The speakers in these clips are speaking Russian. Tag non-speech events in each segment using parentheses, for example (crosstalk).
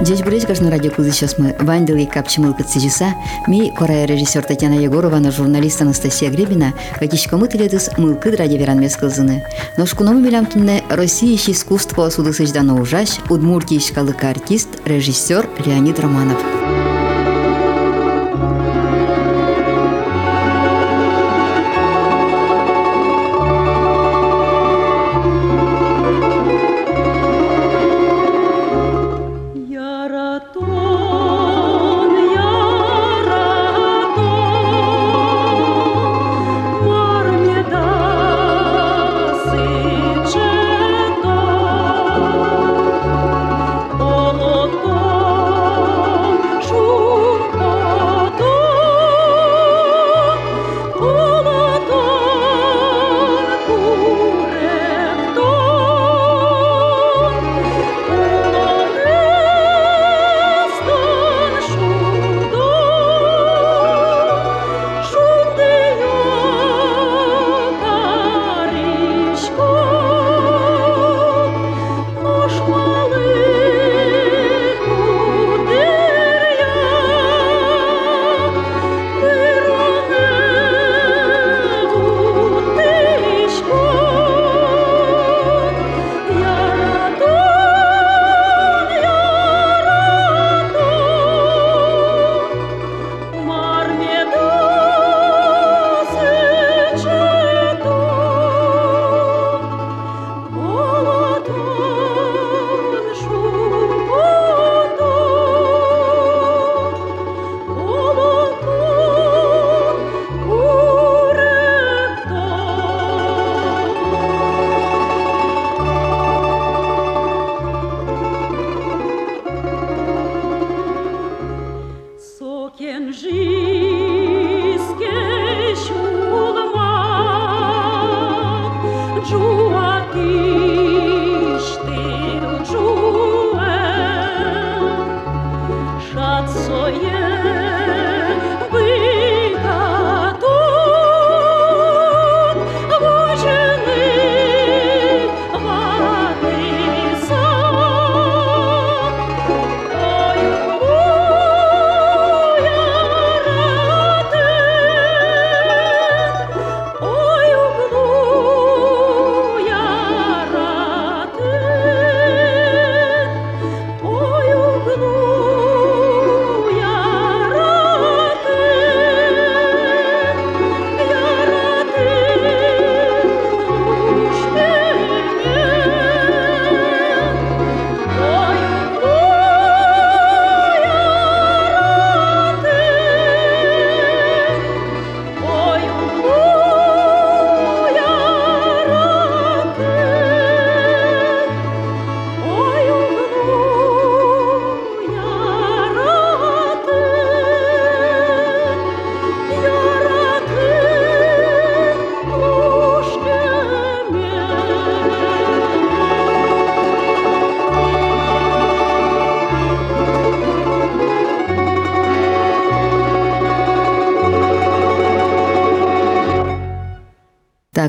Здесь буречка на радио сейчас мы Вандел и Капчи Мылкыд Сижиса, ми корая режиссер Татьяна Егорова, на журналист Анастасия Гребина, какишка мы теледус Мылкыд ради веран мескалзыны. Но шкуному милям тунне Россия искусство суды сождано ужась, удмуртий шкалыка артист, режиссер Леонид Романов.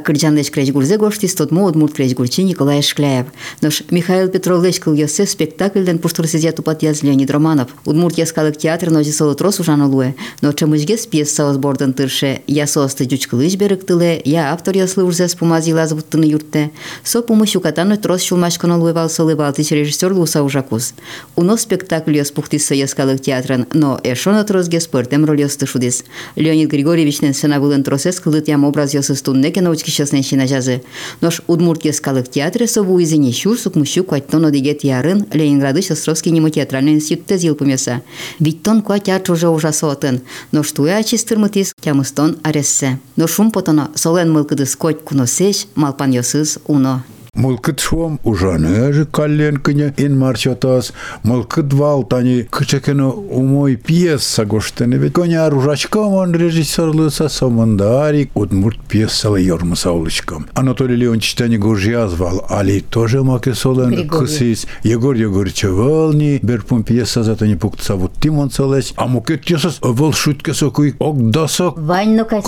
Кырджанлыч кречгурзе гошти стотмо удмурт кречгурчи Николай Шкляев. Нож Михаил Петрович кылгесе спектакльден пуштурсезе тупат яз Леонид Романов. Удмурт яскалык театр нози солотрос ужан луе. Но чемыжгес пьеса сбордан тырше. Я соосты жучкылыч беректыле, я автор яслы урзе спумазила звуттыны юртте. Со помощью катаны трос шулмашканы луе валсылы балтыч режиссер луса ужакус. Уно спектакль яс пухтиса яскалык театрын, но эшона тросге спортем роль ясты шудис. Леонид Григорьевичнен сена вылын тросес кылыт ям образ ясы стуннеке научки часне чина жазы. Нож Удмуртке скалык театре сову изине щу сукмущу куаттоно деге тиарын Ленинграды Шестровский нему театральный институтта зил пумеса. Ведь тон куа театр уже ужасо отын. Нож туя чистырмытис кямыстон арессе. Ношум потоно солен мылкыды скоть куносеч малпан йосыз уно. Мылкыт шуам ужаны каллен кыне ин марчотас, мылкыт валтани кычекено умой пьеса гоштене ведь коня ружачком он режиссерлыса самандарик удмурт пьесала йормыса улычком. Анатолий Леонтьевич тани гуржязвал, али тоже маке солен кысис, Егор Егорча волни, берпун пьеса зато не пуктса вот Тимон солесь, а мукет тесас вол шутке сокуй ок досок. Вань ну кайс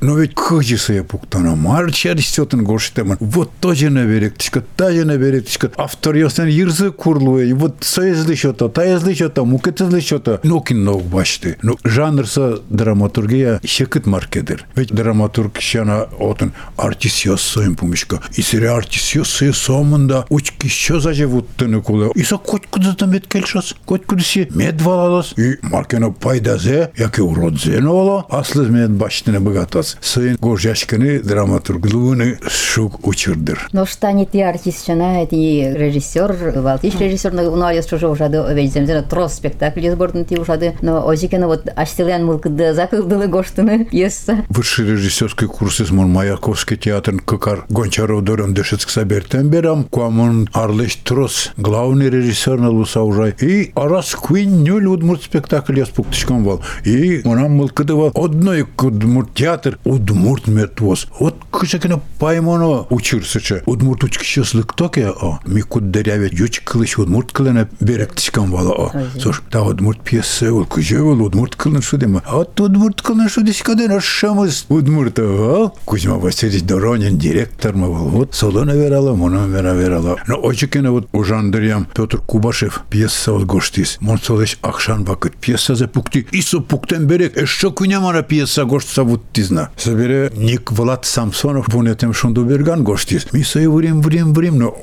Но ведь кыжиса я пуктана, марчар стетен гоштеман, вот тоже не беректишка, тажына беректишка. Автор ясен йырзы курлуе. Вот соезлы счета, таязлы счета, мукетызлы счета. Ну кино башты. Ну жанрса драматургия шекит маркедер. Ведь драматург шана отын артист яссайын пумишка. Исере артист яссайы сомында учки що заживуттыны кулы. Иса коть кудызда мет келшас. Коть кудыси мед валалас. И маркена пайдазе, яке уродзе ола. Аслыз мед баштыны богатас. Сыйын гожашканы драматурглуыны шук учырдыр. Но штанет и артист чана, это и режиссер, валтиш режиссер, но ну, я уже ушады, ведь земзена трос спектакль из бордын ти ушады, но озикена вот аштелен мылкыды закылдылы гоштыны пьеса. Высший режиссерский курс из Мон Маяковский театр Кыкар Гончаров Дорон Дешецк Сабертен берам, куамон Арлеш Трос, главный режиссер на Луса уже. И арас квин нюль удмурт спектакль я спуктычком вал. И монам мылкыдыва одной удмурт театр удмурт мертвос. Вот кышакина паймоно учырсыча. Удмурт учкищеслык токе, о, ми куддеряве юч кылыш удмурт кылына беректичком вала, о. Сош, та удмурт пьеса, ол кыже ол удмурт кылын шудема. А от удмурт кылын шудешкаден ашшамыз удмурта, о. Кузьма Васильевич Доронин директор мы был. Вот солона верала, мона вера верала. Но очекена вот ужандырям Петр Кубашев пьеса вот гоштис. Мон солеш акшан бакыт пьеса за пукти. Исо пуктен берек. Эшшо кунямана пьеса гоштса вот тизна. Собере Ник Влад Самсонов вунетем шунду берган гоштис. Мисо и врим, врим, врим. Но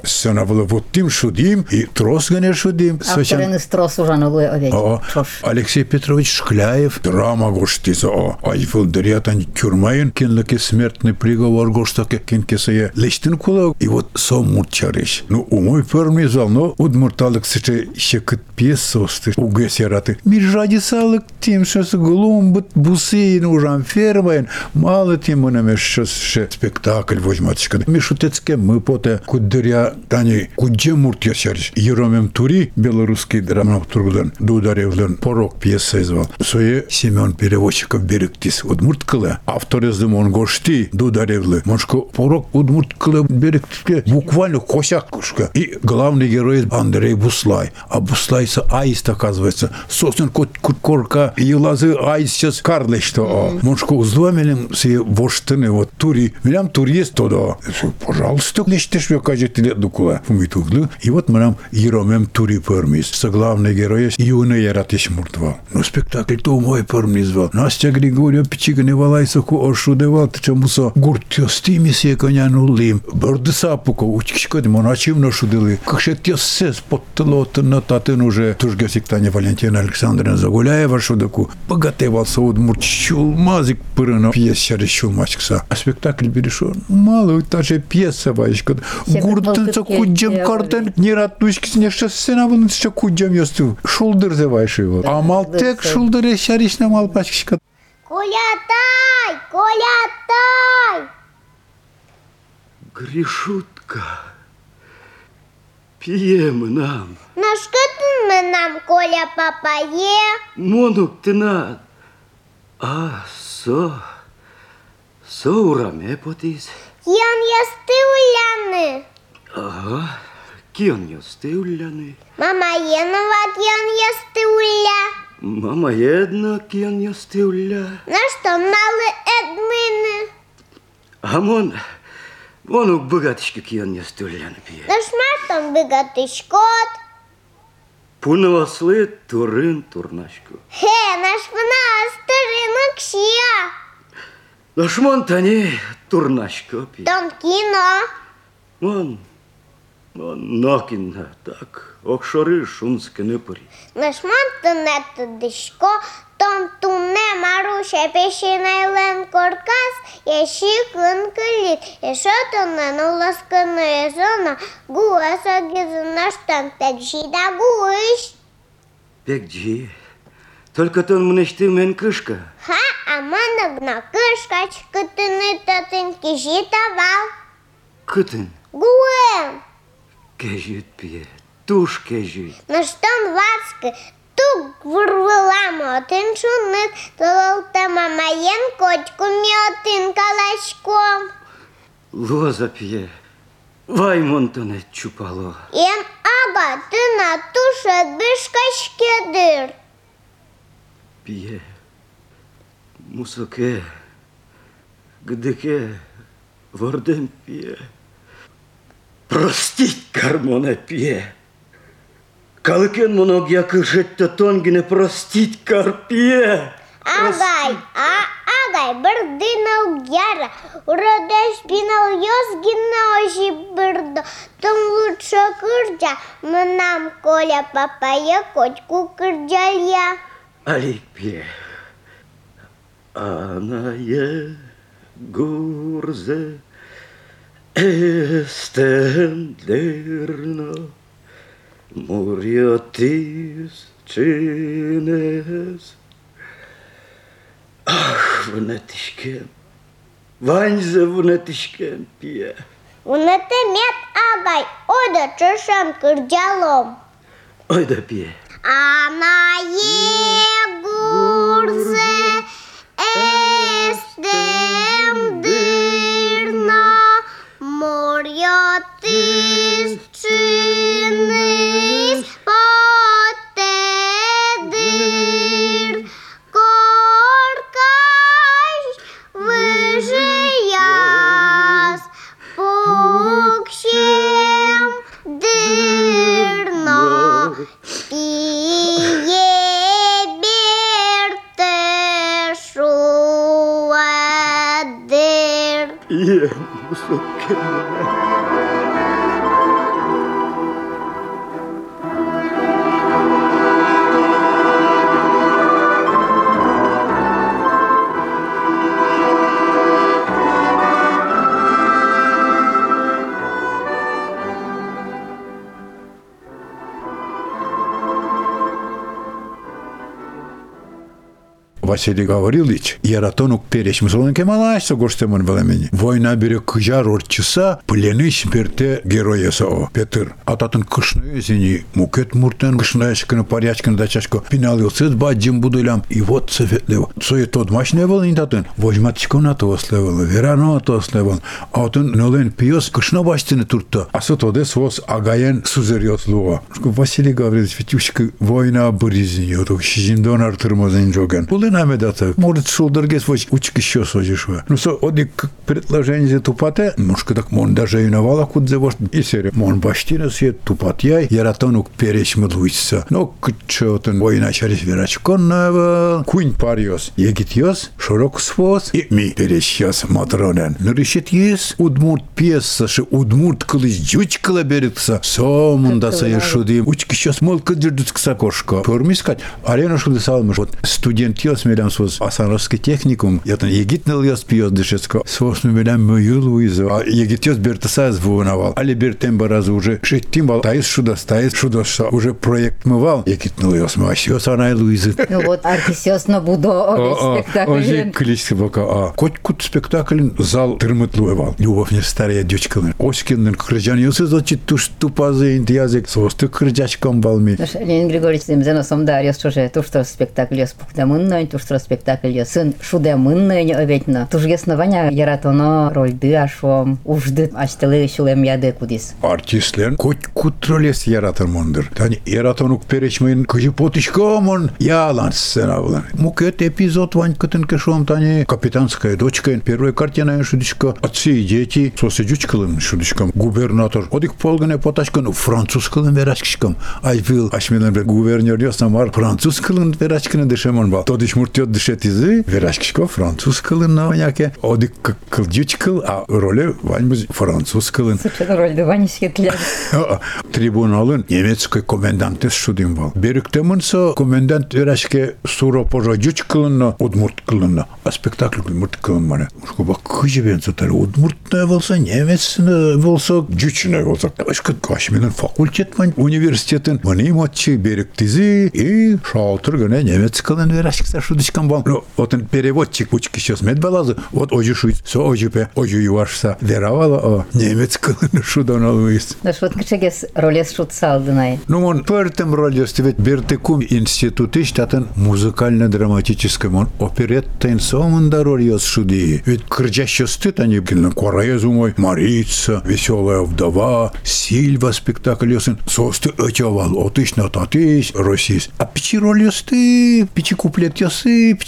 была вот тим шудим и трос гане шудим. Авторын из трос ужанулы овечь. О, Алексей Петрович Шкляев, драма гоштиза. О, айфыл дырятан тюрмайын, кенлыке смертный приговор гоштаке кенкесeye лештин кула, и вот со мурчариш. Ну, умой перми зал, но удмурталык сыче шекыт пьеса осты, угес яраты. Миржади салык тем, что с глумбыт бусейн ужам фермайын, мало тем унаме что спектакль возьматышка. Мишутецке мы поте куддыря тани кудже мурт ясяриш. Еромем Тури, белорусский драматургдан, Дударевлен, порок пьеса извал. Сое Семен переводчиков беректис удмурткылы, автор издым он гошти, Дударевлы. Мошко порок удмурткылы беректиске буквально косяк кушка. И главный герой Андрей Буслай. А Буслайса аист оказывается. Сосен кот корка и лазы аист сейчас карле что. Мошко уздвамелем все воштыны вот тури. Милям турист то да. Пожалуйста, лечте шве кажете лет дукула. Фумитуглы. И вот мы нам Еромем тури пермис. Соглавный герой юный яратиш муртва. Ну спектакль то мой пермис звал. Настя Григория Пичигани валайса ку ошудевал. Чому со гуртьости мисия коня нулим. Бърди сапуко. Учкишко демоначим нашудили. Как ще тя се споттелот на татин уже. Тужга сиктане Валентина Александровна Загуляева шудаку. Богатевал сауд мурчул мазик пырына пьеса решил мачкса. А спектакль берешо. Мало та же пьеса вайшка. Гуртынца куджем картен. Не ратнушки сне ще сцена вон ще куджем ясту. Шулдыр зевайши вот. А малтек шулдыр ешаришна малпачкишка. Колятай! Колятай! Гришутка, п'ємо нам. На що ти ми нам, Коля, папає? Монук ти на. А со. Со ураме потис. Ян ясти уляни. Ага. Кіон йости уляни. Мама єнова ян ясти уля. Мама jedna кіон йости уля. На що мали едмини? А мон. Монук богатишки кіон йости уляни п'є. На шмартом бігати шкод. Пунавасли турин турначку. Хе, наш вона старинок ще. Наш мон тані турначко п'є. Там кіно. Мон. Мон нокінна так. Окшори шунське не порі. Наш мантонето дишко, том туне маруша пешина лен коркас, яши кын кылит, яшото на нуласканы зона, гуаса гизынаштан пекшида гуиш. Пекджи. Только тон мнешти мен кышка. Ха, а манагна кышкачка тыны татын кишита вал. Кытын. Гуэм, Кежит пье. Туш кежит. наштан вацка, тук вырвала мотын шунык, тололта мамаен котку мётын калачком. Лоза пье. Вай монтане чупало. Ем ага, ты на туше бишкачкедыр Пье. Мусоке. Гдыке. Ворден пье. простить кармона пье. Калыкен моног якышетті тонгіне простить карпие. Агай, а агай, бірдина угяра, уродеш пинал йозгина ожи бірді, тым лучше кырджа, мынам коля папая котку кырджалья. Алипе. Анае гурзе estendерно Мурьотис чинес Ах, внетишкен, Ваньзе внетишкен пие. Унете мет агай, ода чышан кырджалом. Ой да пие. Ана егурзе estendırna 一夜无睡骗你 Василий Гаврилович, Яратонук перешміз олон кемалайса гоштемон велемени. Война бере кыжар орчыса, плены шперте героеса о. Петр, ататын кышны зини, мукет муртен кышны эшкіні парячкіні дачашко, пиналился баджим будулям. И вот советлево. Сое тот машне был индатын, возьматчко на то ослевал, верано то ослевал. А отын нолен пиос кышны баштыны туртта. А со тоде свос агаен сузерьот луа. Василий Гаврилович, ветюшка война быризин, йотук шижиндон артырмазын жоган. Пулын амедата, может шулдыргес воч учки еще сожишва. Ну со, оди как предложение за тупате, мушка так мон даже и навала кудзе вошт, и сере, мон баштина се тупат яй, яратонук перешмы луйса. Но кчотын война через верачконнава, кунь париос, егит йос, широк свос, и ми перещас матронен. Но решит ес, удмурт пьеса, ши удмурт кылыч джучкала берется, сомунда сая шудим, учки сейчас мол кыдырдык сакошка. Пормискать, арена шуды салмыш, вот студент йос мелям свос асаровский техникум, ятан егит ныл йос пьес дышецко, свос мелям мою луизу, а егит йос бертасаз вунавал, али бертем баразу уже шеттим вал, таис шуда, таис шуда, уже проект мывал, егит ныл йос маш йос анай луизы. Ну вот, артисёс на будо спектакль. Кличка бока, а коть кут спектакль зал тырмытлуевал. Любовь не старая дючкалын. Оськин крыжан юсы зачит туш тупазы язык, состы крыжачком балми. Ленин Григорьевич земзено сомдарьос чуже, тушто спектакль ёс пухдамыннын, тушто спектакль ёсын шудамыннын övetna. Туж яснования яратоно рольды ашом, ужды аштылы шулем яды кудис. Артистлер коть кут ролес яратырмонdur. Тани яратонук перечмейн кыжы потышкомон ялан сцена булан. Мукет эпизод вань кытын кешом тани капитанская дочка. Первая картина шудичка. Отцы и дети. Соседючкалым шудичкам. Губернатор. Одик полгане поташкан французскалым верашкишкам. Айвил ашмелен бе губернер ясна var французскалым верашкины дешемон ба. Тодиш муртиот дешетизи верашкишко французскалым на ваняке. Одик кылдючкал, а роле вань буз французскалым. Сычын рольды ванишке тляр. Трибуналын немецкий комендантес шудим был. Беріктемінсі комендант верашке суро пожадюч кылынна, удмурт кылынна. А спектакль удмурт кылынманы. Ушко бак кыжы бен сатары. Удмуртная болса, немецне болса, жучне болса. Başka kaşminin fakultet man üniversitetin mani матчы беріктизи и шалтыр гыне немец кылын верашкса шудышкан бал. Ну, отын переводчик учки сейчас медбалазы. Вот ожи шуйт, со ожи пе, ожи юашса. Веравала, о, немец кылын шудан алуис. Наш вот кычегес Ролес шут салдынай. Ну, он пертем роль ведь Бертекум институты штатын музыкально-драматическом, он опереттайн сомында роль ёс шуди. Ведь кричащосты они на Куараезу мой, Марица, Веселая вдова, Сильва спектакль ёсын, состы очевал, отыш на татыш, росис. А пичи роль ёсты, пичи куплет ёсы,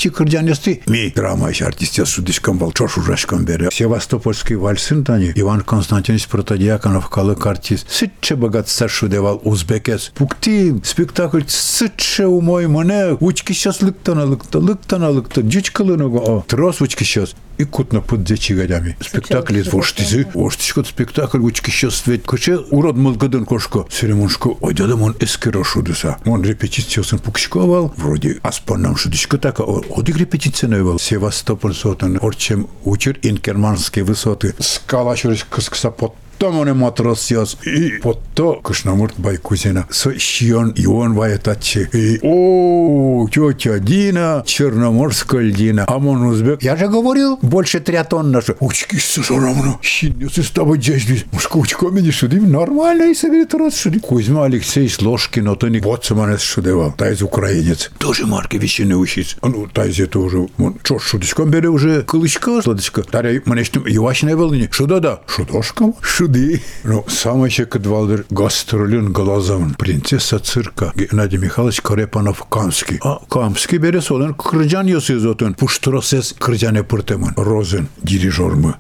кырджан ёсты. Ми драма иш артист ёс шудишкам вал, чош ужашкам бере. Севастопольский вальсын тани, Иван Константинович Протодиаконов, калык артист. Богат шудевал узбекес. Пукти спектакль сытче у мой мане, учки сейчас лыктана лыкта, лыктана лыкта, дичкалыного, о, трос учки сейчас. И кутна под дечи гадями. Спектакль из воштизи, воштишко спектакль учки сейчас ведь коче урод мылгадын кошко. Серемоншко, ой, дядам он эскеро шудыса. Он репетициясын пукшковал, вроде аспаннам шудышко так, одик репетиция навел. Севастополь сотан, орчем учер инкерманские высоты. Скала чуриш кыскса матрос яз. И под то Кышнамурт Байкузина. Со Щион Ион Ваятачи. И о, тетя Дина, Черноморская льдина. Амон Узбек. Я же говорил, больше триатон наша. Учки с Сарамна. Щинец из того здесь. Мушка учко меня шудим. Нормально и соберет раз шудим. Кузьма Алексеевич Ложкин, от они вот саманес шудевал. Та из украинец. Тоже Маркович не учись. Ну, та из это уже. Чё, шудочком бере уже кылычка, сладочка. Таря, манештим, Ивашина был не. Шуда-да. Шудошком? Шуди. Ну, самый еще кадвалдер гастролюн глазом. Принцесса цирка. Геннадий Михайлович Карепанов Камский. А Камский бере солен кырджан ёсы зотын. Пуштыросес кырджане пыртемын. Розен дирижер мы.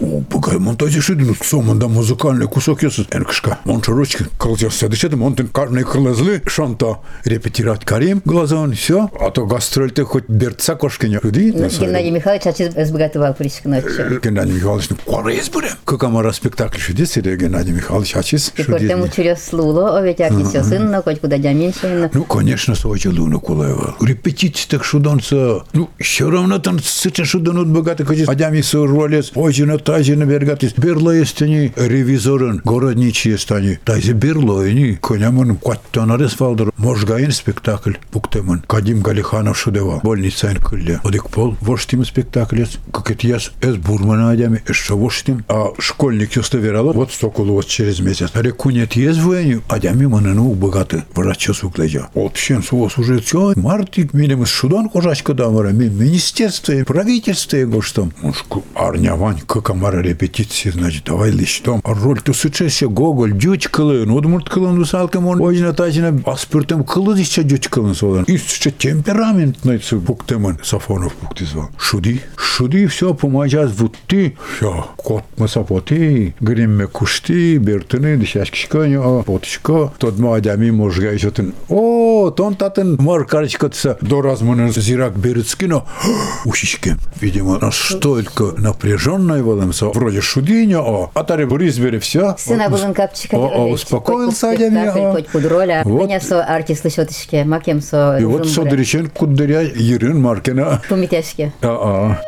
Богай, монтази шидин. Соманда музыкальный кусок ёсы. Энкшка. Мончарочки. Калжас седышетым. Монтын карный крылызлы. Шанта репетирать Карим глазон. Все. А то гастрольте хоть берца кошкиня. Геннадий Михайлович ачыз сбогатывал пришк ночью. Геннадий Михайлович, ну, корейс будем. Как амара спектакль шуди, сире Геннадий Михайлович ачис. Тепер учерёс слуло, а ведь артисё сынно, хоть куда дяменьшина. Ну, конечно, сочи луну кулева. Репетиции так шуданца. Ну, все равно там сыча шуданут богаты, хоть адями сурвалес, ожина тазина бергатис. Берло ревизорын, городничий есть они. Тайзе берло они, конямын кваттанарес фалдыр. Можгайын спектакль буктемын. Кадим Галиханов шудева. Больница ин кылле. Одик пол, воштим спектакль есть. Как это яс, эс бурмана адями, эс шавоштим. А школьник юсто вот столько вот через месяц. А рекунет есть военю, адями манену богаты. Врача суклежа. Общем, сувос уже все. Мартик, милим из шудан кожачка дамара, ми министерство, и правительство его что. Мушку арня вань, как амара репетиции, значит, давай. А роль то сычеся Гоголь, дють кылын, удмурт кылын усалкам он, ойна тазина, аспиртем кылы еще дють кылын солан. И еще темперамент, найцы, буктеман, Сафонов буктизвал. Шуди, шуди, все, помаjas вутти, все, кот масапоти, гримме кушти, бертыны, дешашкишканю, а потышко, тот мадями можга еще тын. О, тон татын мар карачкатса, до размана зирак берецкино, (gasps) ушишкем. Видимо, настолько напряженная волемса, вроде шудиня, а, а таре Борисбере все. Сына булын капчика. О, о, успокоился адями, а. Хоть под роля. Вот. Меня со артисты шотышке, макем со. И вот содречен кудыря Ерин Маркина. Помитешке. А-а.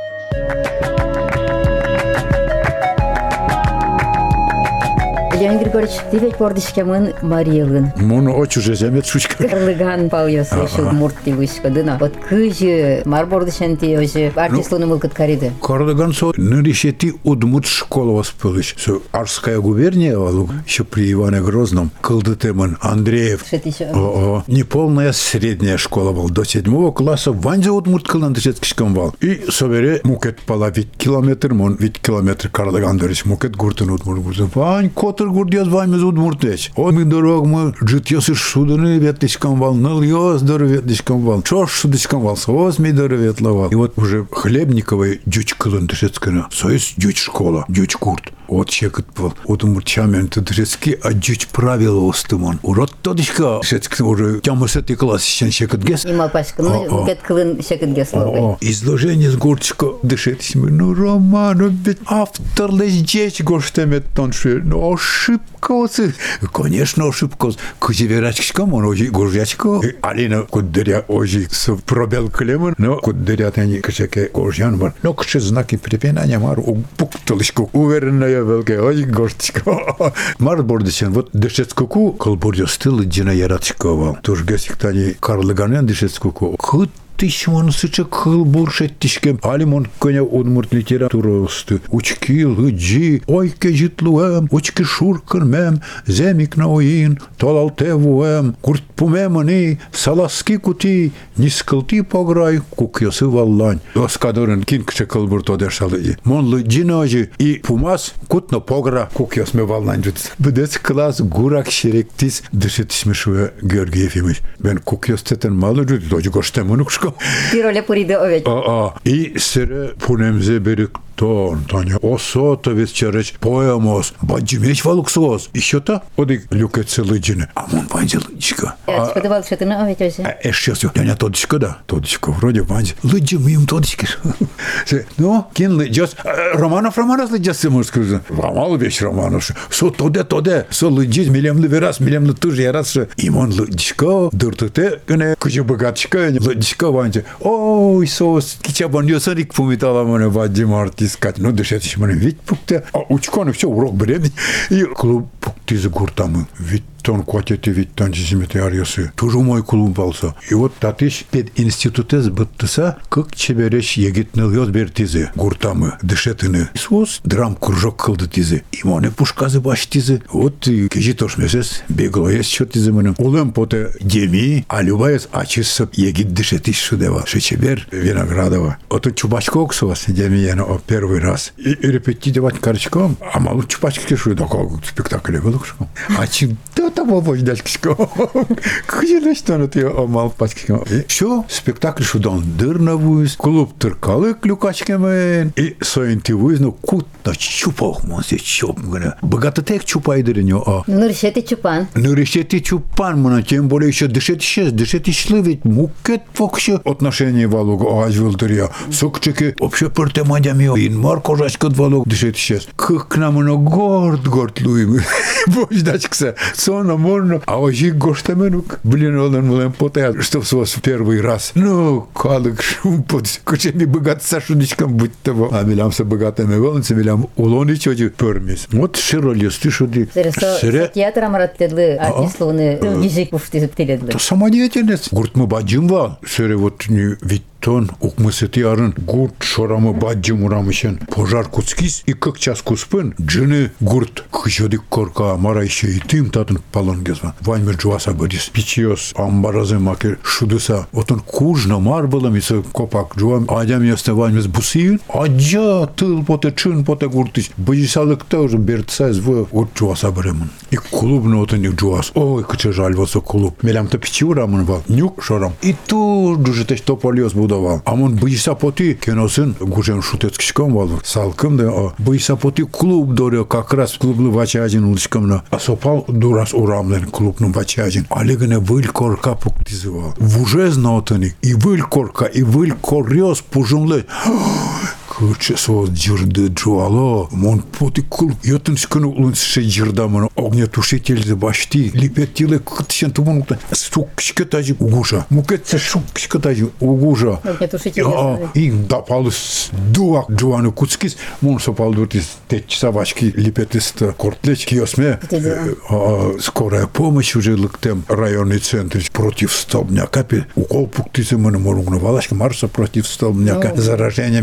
Леонид Григорьевич, ты ведь пордышкемын Мариелын. Моно очу же земет шучка. Кырлыган пал ёсы, шуд муртти вышка дына. Вот кыжы, мар бордышен ти өзі, артистлыны мылкыт кариды. Кардаган со ныришети удмут школа воспылыш. Со Арская губерния, валу, еще при Иване Грозном, Кылдытеман, Андреев. Еще. О, неполная средняя школа был. До седьмого класса Ванза удмурт кылан дышеткишкам вал. И собере мукет пала вит километр, мон вит километр Кардаган дырыш мукет гуртын гуртын. Вань, котыр гурт яз ваймез удмурт эч. О, мы дорог мы жит ясыш судыны ветлишкам вал, ныл яз дор ветлишкам вал. Чош судышкам вал, соос ми дор ветлавал. И вот уже Хлебниковой дюч кылын дышеткана. Союз дюч школа, дюч гурт. От чекат. От умурчамен ты дышецки, а дюч правила остымон. Урод тодышка. Дышецки уже тямысет и класс еще чекат гес. Има пашка, ну, о. бет кылын шекетге словы. О, изложение с Гурчика дышетисме. Ну, Роман, ведь автор леждечь гоштемет тонши. Ну, ошибка Козы. Конечно, ошибка. Козеверачка, мон, ожи, горжачка. Алина, кудыря, ожи, с пробел клемон, но кудыря, тени, кашеке, горжан, мон. Но кши знаки препинания, мар, пуктолышку, уверенная, велке, ожи, горчка. (laughs) Мар бордисен, вот дышец куку, колбордя стыл, дина ярачкова. Тоже гесик, тени, карлыганен дышец куку. Хыт 1980 был 60 алимон коня одмурт литературосты. Учки лыджи, ой кежитлуэм, учки шуркырмэм, земик наоин, толалтевуэм, куртпумэмани, саласки кути, нискылти пограй, кукьясы валлань. Оскадорын кинкче кылбурт одешалыи. Монлы джиножи и пумас кутно погра кукьясме валлань жутс. Бедес класс гурак шеректис дышетишмешуэ Георгиев имиш. Бен кукьястетен малы жутс, дожи гоштемунукшка Pirole puri de evet. Aa, iyi sere punemize berik ton, Таня, осото вечерич поемос, баджи меч валуксос. Еще та, оди люкеце лыджины. А мон банди лыджика. Я сподівав, що ти не овеќе. А сейчас я не тодичка, да, тодичка, вроде банди. Лыджи мим тодички. Ну, кин лыджас, Романов Романов лыджас, ты можешь сказать. Ромал вещь Романов. Со тоде тоде, со лыджис, милемли верас, милемли туж я раз. Имон лыджка, дуртуте, гне, куча богатчика, лыджка банди. Ой, сос, кичабан йосарик пумитала мене баджи мартискать. искатно ще мрем вид пукте, а учконев се урок бреди и клуб пукти за гуртамы. Вид тон котети вит тон жизимете арьосы. Тоже мой клуб болса. И вот татиш пед институтез быттыса, как чебереш егитныл йоз бертизе, гуртамы, дышетыны. Сос драм кружок кылды тизе. И моне пушказы баш тизе. Вот и кежи тош месес, бегло есть чё тизе мене. Улем поте деми, а любаес ачисып егит дышетиш шудева. Шечебер Виноградова. Вот чубачко оксовас деми яно о первый раз. И, и репетировать карчком, а малу чубачки шу, да как спектакль был. А чи да там обоч дачкишко. Кыжы что на ты мал пачкишко. Що спектакль шудан дырнавуз, клуб тыркалы клюкачкемен. И соинтивуз, ну кут на чупах монсе чоп. Богато тек чупайдыры не а. Ну, решети чупан. Ну, решети чупан, мана, тем более еще дышать сейчас, дышать шли, ведь мукет вообще отношение валуга ажвил дыря. Сокчеки, вообще перте мадями, инмар кожачкот валуг дышать сейчас. Как нам оно горд, горд луим. (laughs) Боже, дачкса, сона можно, а ожи гоштаменук. Блин, он мулем поте, что с вас первый раз. Ну, калык шум под кучами богат сашуничком будь того. А милям се богатыми волнцы, милям улони чоди пермис. Вот широлес, ты что ты? Сере театр амараттедлы, артистлыгыны гижик буфты теледлы. Самодеятельность. Гурт мы баджим вал. Сере вот не ведь тон укмысыты арын гурт шорамы баджим урамышен пожар куцкис и как час куспын джины гурт кыжодик корка мара еще и тым татын палон гезван ваймер джуаса бодис пичиос амбаразы макер шудуса отон кужна мар было миса копак джуам адям ясте ваймес бусиюн аджа тыл поте чын поте гуртис быжисалык тоже бертсайз в от джуаса бремын и клуб на отон джуас ой кыча жаль васа клуб мелям то пичи урамын вал нюк шорам и ту дужетеш тополиос трудова. Амон быйса поти кеносын шутецки шутецкишком вал, салкам, да быйса поти клуб дорио как раз клубну бачажин уличкамна. А сопал дурас урамлен клубну го не выл корка поктизувал. Вуже знаотани И выл корка, и выл корриос пужунле. Куча со джирды джуало, мон поти кул, йотын скыну улын се джирдамын, огнетушитель за башти, липетиле кытшен тумон сук кшкетажи угужа, мукетсе сук кшкетажи угужа. Огнетушитель А, и да палыс дуак джуаны куцкис, мон со палдутис теч савачки липетиста кортлеч киосме, а, скорая помощь уже лыктем районный центр против столбняка, укол пуктисы мы можем валашки марса против столбняка, заражение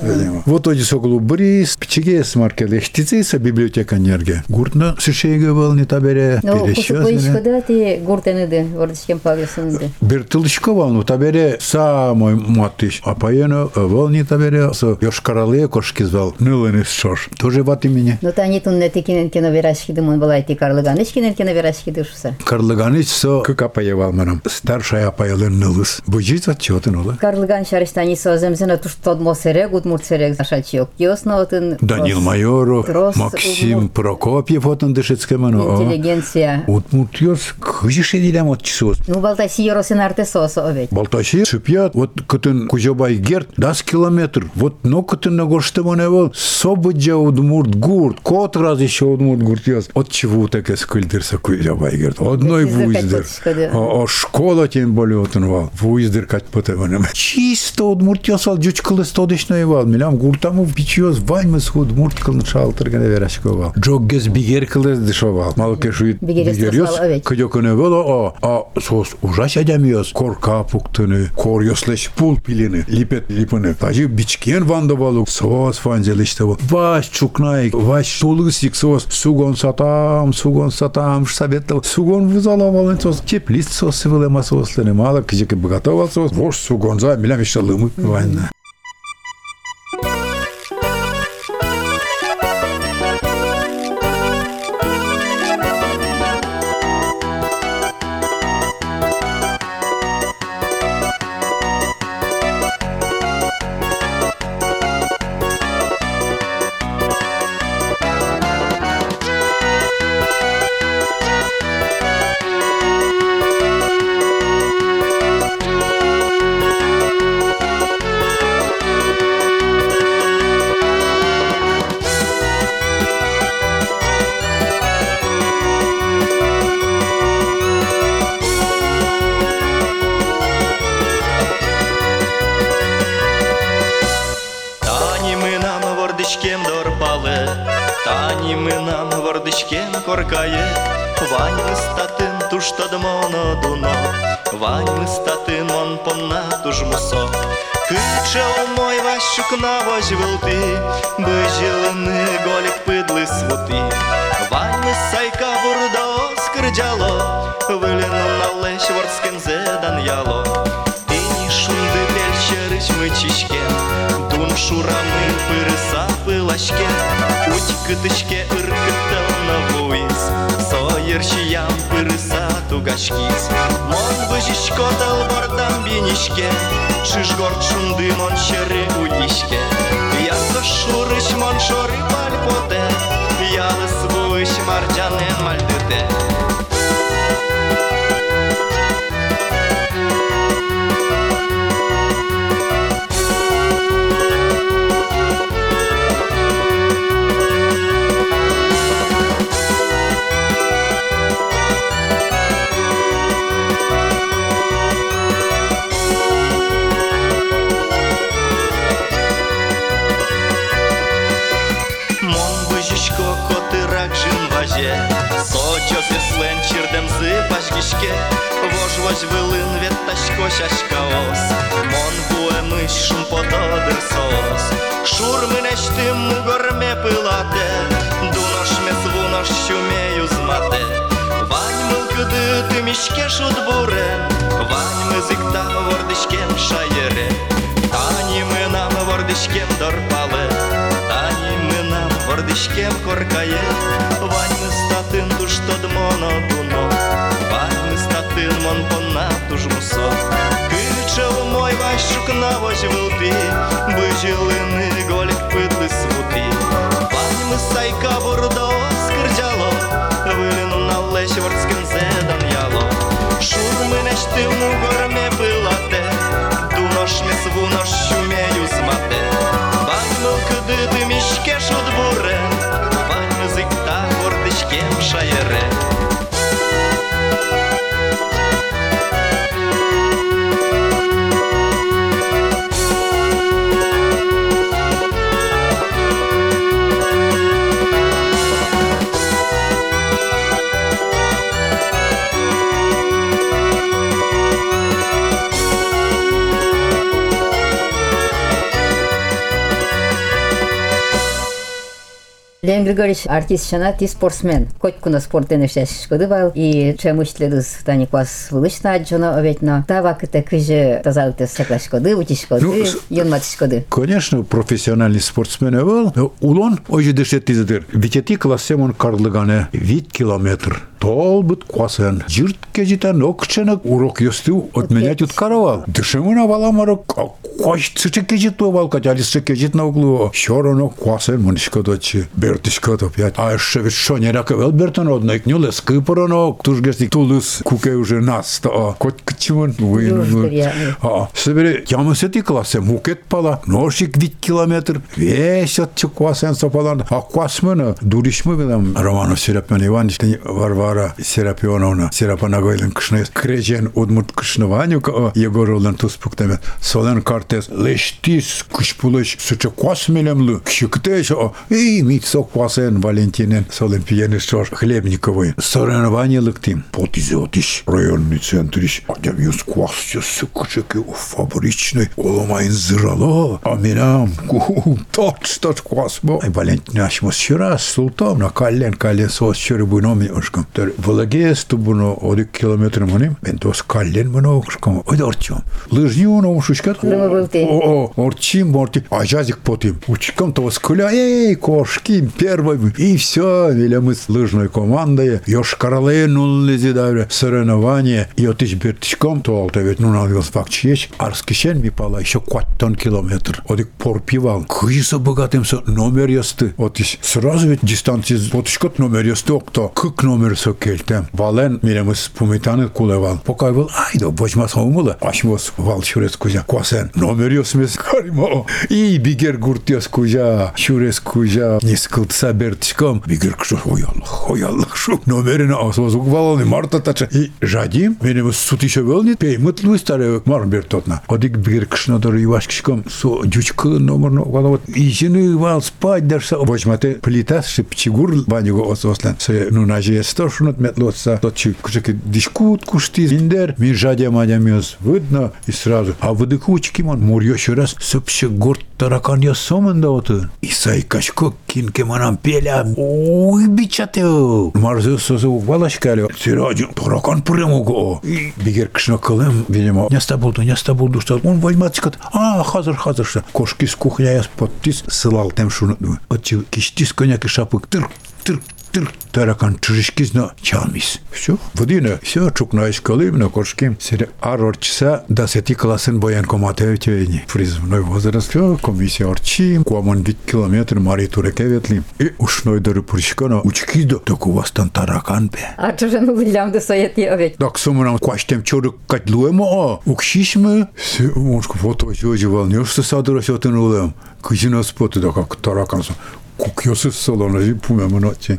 медоздушства. Вот оди соглу бриз, пчиге смаркеле, штицейса библиотека энергия. Гуртна сышейге был не табере, Ну, кусук перещёз боишкада ти гуртеныды, вордышкен павесыныды. Бертылышко волну табере самой матыш, а поено волни табере со ёшкарале кошки звал нылын шош. Тоже ват имени. Ну, та не тунне тикинен кено верашкиды, мон была ти карлыганыш кинен кено верашкиды шуса. Карлыганыч со как апаевал манам. Старшая апаялы нылыс. Быжит отчетын ола. Карлыган шариштани соземзена туш тодмосерек, удмуртсерек зашачиок. Киоснотын. Данил Майору, Трос, Максим. Прокопьев отын дышецкемано. Интеллигенция. Утмуртьёс кыжише дилем от часос. Ну, балтаси еросен артесосо овет. Балташи шипят, вот кытын Кузёбай Герт, дас километр. Вот но кытын на горште моневал, собыджа удмурт гурт, кот раз еще удмурт гурт яз. От чего так эскульдерса Кузёбай Герт? Одной да. А а школа тем более отынвал. Вуиздер кать потеванем. Чисто удмурт ясал, джучкалы стодышной вал. вал, милям гуртаму бичиоз ваньмы схуд мурт кылны шалтыргана верашкова. Джоггез бигер кылы дышовал. Малке шуит Бигерес бигерёс, тасвал, evet. кыдёкыны было, а, а сос ужас адамиоз. Корка пуктыны, кор ёслеш пул пилины, липет липыны. Тажи бичкен ванда балу, сос фанзелиште бол. Ваш чукнай, ваш тулысик сос, сугон сатам, сугон сатам, советов, сугон вызалавал, сос, теплист сос, сывылема сослыны, мало, кыжеки богатовал сос, вош сугон за, милям еще лымы, ванна. гордичкем дорпале, та німи нам гордичкем коркає, Вань ми статин туш тадмоно дуно, ваньми статин он понату ж мусо. Киче мой ващук на вожвилти, бежілини голік пидли своти, ваньми сайка бурдо скрджало, виліну на лещ ворскензе дан'яло, і ні шунди пельщерич мичичкем, шурами пирисапи лашке, Уть китичке ыркытыл на вуис, Сойершиям пирисату гашкис. Мон быжишко тал бардам бинишке, Шишгор шунды мон шери уишке. Ясо шурыш мон шори пальпоте, Ялыс вуиш марджанен мальдыте. Сочо зеслен чирдем zy пашгишке Вож вож вылын вет ташко шашкаос Мон буэмыш шум пододыр соос Шур менештим мугорме пылате Дунош мес вунош шумею змате Вань мылкыды ты мишке шут бурен Вань мызыкта вордышкем шайере Тани мы нам вордышкем дорпалы Тани мы нам вордышкем коркае Вань мы статын туш тодмоно дуно Вань мы статын мон понна туж мусо Кичев мой ващук на вось вилти Бижілини голік питли свути Вань ми сайка бурдо скрджало Виліну на лещ ворским зедан яло Шур мене штиму горне пилате Дунош не свунош шумею змате Да ви говориш артист шана ти спортсмен. Котку на спорте да не ще шкодувал и чему следус тани клас вылышна джона обетно. Тава кате кыже тазалте секла шкоды, учи шкоды, ну, ён мат шкоды. Конечно, професиональный спортсмен был, но улон ойже дешет да тизедер. Витети классемон карлыгане вид километр. толбыт квасын. Жиртке житен окчынок урок ёсту отменять от каравал. Дышымына баламарок кош цычеке житу валкать, али цычеке жит на углу. Щороно квасын мунишко дочи. Бертишко топять. А еще ведь шо не рака вел бертон одной кнюле скыпорано, туж гести тулус куке уже нас то. Кот кчимон выйну. А, собери, я мы с этой классе пала, ножик ведь километр, весь от квасын сопалан. А квас мына, дуриш мы билем. Романов Сереп Иванович, Варвара Варвара Серапионовна, Серапанагойлен кшны, крежен удмурт кшнываню, ка Егоровлен туспуктеме, солен картес, лештис, кшпулыш, суча космелемлы, кшиктеш, о, и мит сок квасен Валентинен, солен пьенешор Хлебниковой, соревнование лыктим, потизотиш, районный центриш, адям юс квасча сыкчеки у фабричной, оломайн зырало, а минам, ку, точ, точ квасмо, ай Валентин ашмос ширас, султом, на кален, кален сос ошкам, тер, влагес тубуно, одик километр маним, бентос кален мано, ошкам, ой дорчом, лыжню, но шушкат, Думаю, был ты. о, о, орчим, морти, а жазик потим, учком того скуля, кошки, первый, и все, или мы с лыжной командой, Йошкарле нуллези давре, соревнование, и отиш бертичком, то алта ведь, ну, надо факт чеч, арскишен ми пала, еще кваттон километр, одик порпивал, кыйса богатым со номер ясты, отиш, сразу ведь дистанции, потишкот номер ясты, окто, кык номер со со келтем. Вален милемыз пумитаны кулевал. Покай был, айда бочмас омула. Ашмос вал шурес кужа. Косен. Номер йосмес каримо. И бигер гурт йос кужа. Шурес кужа. Не скылтса бертишком. Бигер кшо хоялых. Хоялых шу. Номерина асмос укваланы марта тача. И жадим. Милемыз сутише велнит. Пеймыт луис таревек. Мар бертотна. Одик бигер кшнадыр ювашкишком. Со дючкы номерно. Вот. И жины вал спать даже. Бочматы плитас шипчигур. Банюго осослен. Се ну нажиестош метлотса, тот чи, кушеки дишкут кушти, индер, ми жадя мадя мёс, видно, и сразу, а выдыхучки мон, мурьё еще раз, сыпше горд таракан я сомын да отын. Исай кашко кинке манам пеля, ой, бичатеу. Марзы созы валашкали, сираджу, таракан прямого. И бигер кшно кылым, видимо, няста булду, няста булду, что он возьматчикат, а, хазыр, хазыр, что кошки с кухня я подтис, сылал тем шуну. Отчи, киштис коняки шапык, тыр, тыр, тыр, таракан чужишкиз на чалмис. Все, водина, все, чукна искалым, на кошким. Сере арорчса, да сети классен боян коматевичевени. Призывной возраст, все, комиссия орчим, куамон дик километр, мари туреkevetli. И ушной дары пуришкана, учки до, так у вас там таракан бе. А ж ну вилям до соєті овець? Так сумрам кваштем чоры катлуемо, а укшишме, се мошку фото жожи волнешься садыра сётын улем. Кыжина споты да как таракан. 교수 솔로를 보면 어찌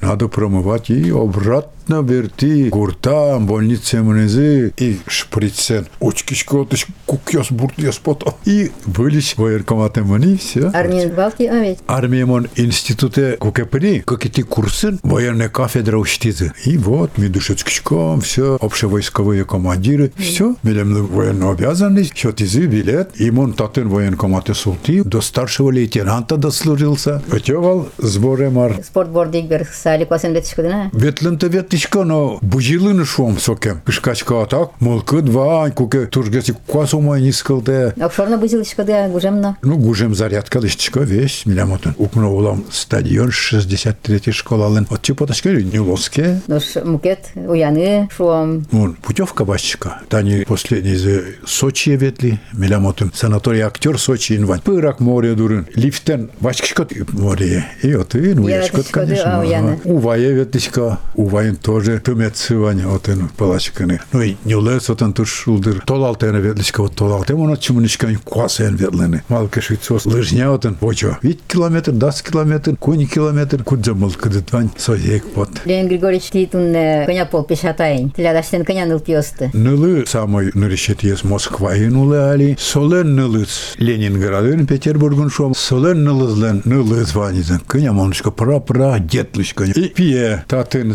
나도 프롬어봤지? 오브랏 обратно верти гуртам, больнице мнезы и шприцен. Очкишко отыш кукьос буртьос пото. И вылечь военкоматы мани, все. Армін балті овець. Армиемон институте кукепри, какие курсы, военная кафедра учтизы. И вот, мы душечком, все, общевойсковые командиры, все, медем военно обязанность, счетизы, билет, и мон татын военкоматы султи, до старшего лейтенанта дослужился, отевал сборы мар. Спортбордик бір салі квасен бетішкодына. Ветлента ветишко, но бужилын шуам сокем. Кышкачка атак, молкы два, куке тургеси квасомай нискалде. Офшорна бузилишкода гужемно. Ну, гужем зарядка лишчика весь, милямотын. Укно улам стадион 63 школалын. От чипоташка Нюловске. Дош мукет уяны шуам. Вон, путевка башчика. Тани последний из Сочи ветли, милямотын. Санаторий актер Сочи инвань. Пырак море дурын. Лифтен башчика море. И вот и ну Я яшкот, ветишко, конечно. да, уяны. ага. Увае ветличка. Увайын тоже тымет сывань отын палачканы. Ну и нюлес отын туш шулдыр. Толалтene ветличка вот толалте. Она чумничка квасен ветлены. Малка швейцос. Лыжня отын. Вочо. Вить километр, дас километр, куни километр. Кудза мылкыдытвань. Соек вот. Леонид Григорьевич титун коня пол пешатайн. Тлядаштен коня нылпиосты. Нылы самой нырышет ес Москва инулы али. Солен нылыз Ленинградын Петербургын шом. Солен нылызлен нылы званизен. Кыня монышка пра-пра детлышка. И пие татын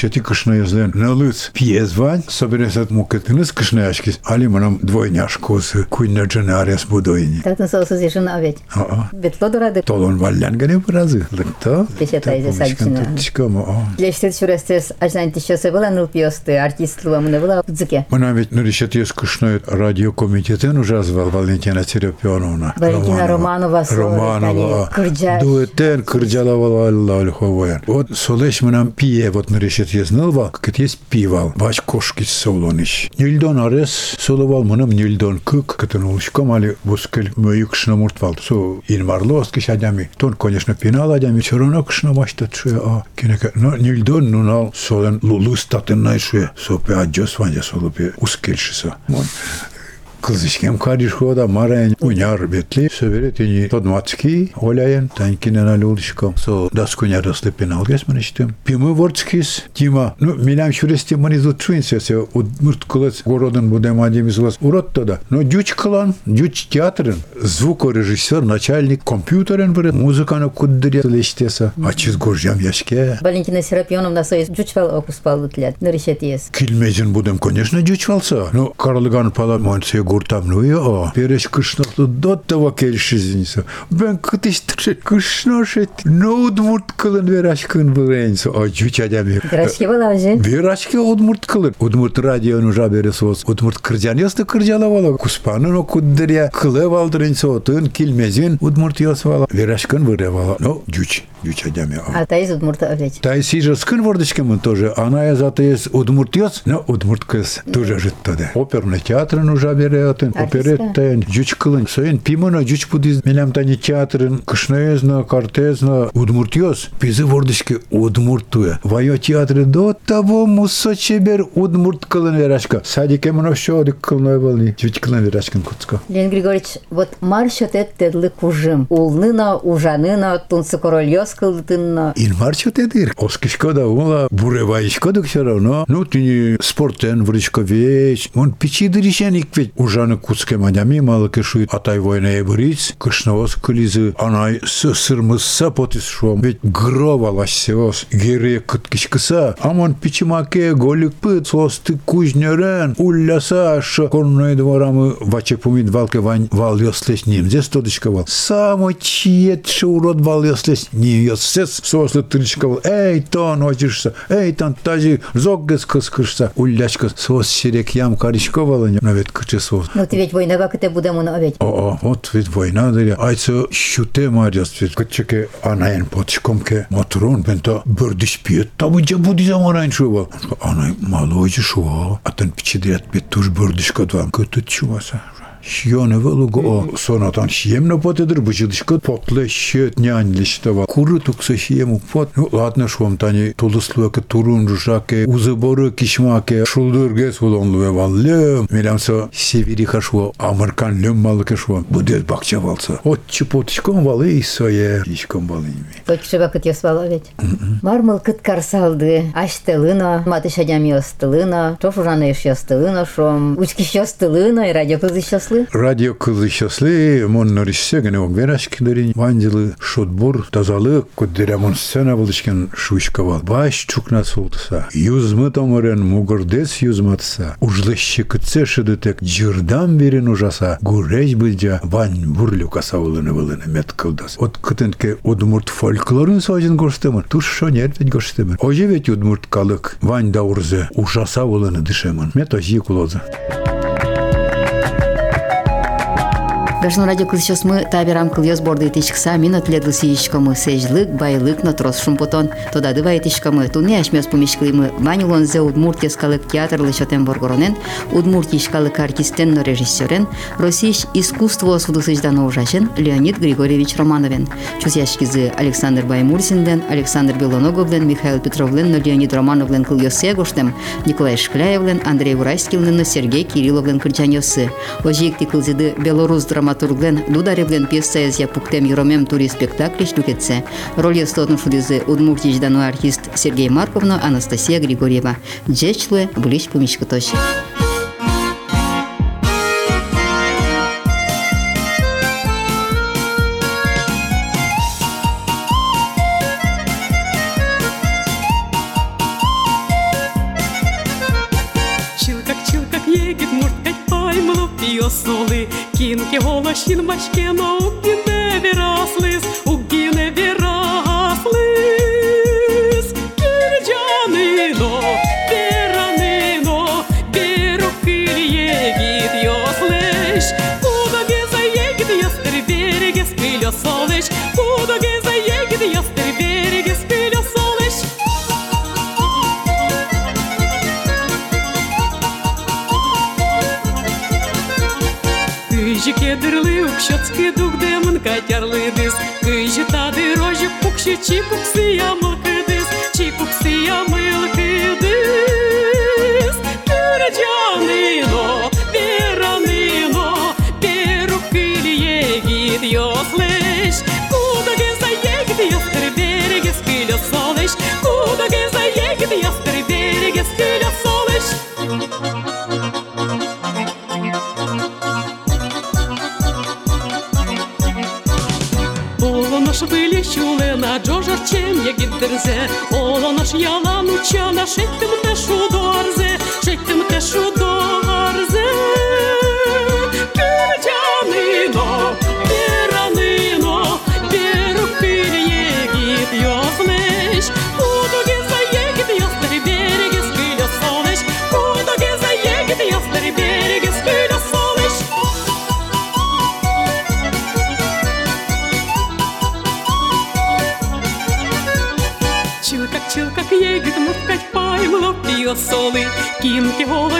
со нырышети кышна езлен. Нылыз пие звань. Собересет мукетыныз кышна яшкис. Али манам двойняшкосы. Куйна дженарес будойни. Так на соусу зешина овець. А-а. Бетло дорады. Толон валян гане бразы. Лыкта. Пешетайзе сальчина. Тичкама. Лештет шурестес ажнан тишесе была нылпиосты. Артист луамына была дзыке. Мына ведь нырышет ес кышна радиокомитетен уже звал Валентина Серапионовна. Валентина Романова, Романова. Кырджа. Дуэтен Аллаховая. Вот солеш мынам пие вот нырышет ес нылва, как есть пивал. Баш кошки солониш. Нильдон арес соловал мынам нильдон кык, кытын улышком али бускел мөйük кышна муртвал. Со инмарлос кишадями. Тон, конечно, пинал адями, все равно кышна маштат шуя. А, кенеке, но нильдон нунал солен лулус татын най шуя. Со пе аджос ванья солу пе ускельшиса. Мон. Кылзышкем каришкода марен уняр бетли сөбере тени тодмацки оляен танкинен алулышком со дас куняр слепенал гесмен иштем пимы ворцкис тима ну милям шурести манизу тринсе се удмурт кылыс городын будем адемис вас уроттода но дюч кылан дюч театрын звукорежиссер начальник компьютерен бір музыканы куддыре лештеса ачыз горжам яшке Валентина Серапионовна союз джучвал окуспал тлят нырышет ес. Килмезин будем, конечно, дючвалса. Ну, Карлыган пала монсе гуртам, ну и о. Переш кышнахту до того келшизинса. Бен кытыштыршы кышнашет. Ну, удмурт кылын вераш кын выренса. А дюч адами. Грачки была уже. Верашке удмурт кылын. Удмурт радиону жаберес вос. Удмурт кыржан ясты кыржалавала. Куспанын о куддыря. Кылы валдырынса отын килмезин удмурт ясвала. Верашкын выревала. Ну, дюч. Дюч адами. А та из Удмурта опять. Та и сижа скын вордышкем тоже. Она я зато есть удмурт яс. Но удмурт кыз тоже жит тоде. Оперный театрын уже беретен. Опереттен. Дюч кылын. Соен пимана дюч будиз. Меням тани театрын. Кышнаезна, картезна. Удмурт яс. Пизы вордышке удмуртуя. Вайо театры до того мусо чебер удмурт кылын верашка. Садике мына шо дик кылной болни. Дюч кылын верашкин куцка. Леонид Григорьевич, вот маршот это кужим. Улнына, ужанына, тунцы король ёскылдынна. Ин марчо тедир. Оскишко да ула буревайшко да все равно. Ну ты спортен вричко вещь. Он печи дыришеник ведь. Ужаны куцке мадями малыки шует. Атай война ебриц. Кышнавос кылизы. Анай сырмысса потис шуам. Ведь гровалась сеос. Гере кыткишкыса. Амон пичимаке голик пыт. Состы кузнерен. Улляса аш. Конной дворамы ваче пумит валке вань вал ёслес ним. Здесь тодышковал. Само чиет урод вал ёслес ним ёслес. Сослы тыльчковал. Эй, тон очишься. Эй, тон тази зоггес кыскышса. Уллячка сос сирек ям каришковала. Навет кычы сос. Ну ты ведь война как это будем на опять. О, вот ведь война дыря. Айца шуте марьяс ведь кычыке анаен потшкомке моторон бента бөрдиш пиет. Табы же буди замарайн шува. Анай малойчы шува. Атын пичидрят бет туш бөрдиш кадвам. Көтөт чуваса. Шионе велуго о сонатан шиемна потедр бычыдышкы потле шет нянлиштава. Куры тукса шиему пот. Ну ладно шуам тани тулыслуаке турун жушаке узыборы кишмаке шулдыргес улонлуе валле. Мелямса севери хашуа американ лем малыке шуа. Будет бакча валса. Отчы потышком валы и сое. Ишком валы ими. Только что как это спала ведь. Мармал кыт карсалды. Аштылына, матышадям ёстылына. Тош ужаны еш ёстылына шом. Учки ёстылына и радио кызы шашлы радио кызы шаслы мон нориссе гене ок верашкилери ванзылы шотбур тазалык куддеремон сцена болышкен шуишкавал баш чукна султса юзмы томорен мугурдес юзматса ужлыщи кытсе шыдытек жырдан берин ужаса. Гуреш былжа вань бурлю асаулыны былыны мет кылдас. От кытынке удмурт фольклорын сожын көрстемін тушшо нертен көрстемін ожевет удмурткалык вань даурзе ужаса улыны дышемін мет ожи кулозы Thank гашну радио кылычосмы табирам кыльёс борды итишкса мин отледылсы ишкомы сежлык байлык натрос шумпотон. Тодады ва итишкомы туны ашмёс мы. Ванилон зе удмуртия скалык театрлы шотен боргоронен удмуртия ишкалык артистен но режиссерен российш искусство судысыждан ужашен леонид григорьевич романовен. Чус александр баймурзинден александр белоноговден михаил петровлен но леонид романовлен кыльёс сегоштем николай шкляевлен андрей урайскилнен сергей кирилловлен кырчанёсы ожиекти кылзыды белорус драма драматурглен дударевлен пьеса я пуктем юромем тури спектакль штукетсе. Роль стотну шудызы удмуртич дану артист Сергей Марковна Анастасия Григорьева. Джечле блич помишкоточ. Чилкак, чилкак, єгіт, мурткать, поймлу піосоли, кінки голошін машкено, угі не віраслис, Кижі кедерли, укшоцки дук демон катярлы дис. Кижі та дирожі пукші чікукси ямылки Олена Джожарчем я гіддерзе, Олона ж яла нучана, шиттим тешу дорзе, шиттим тешу дорзе.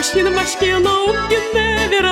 Кінки голошні на важкі, но убі не вирасли,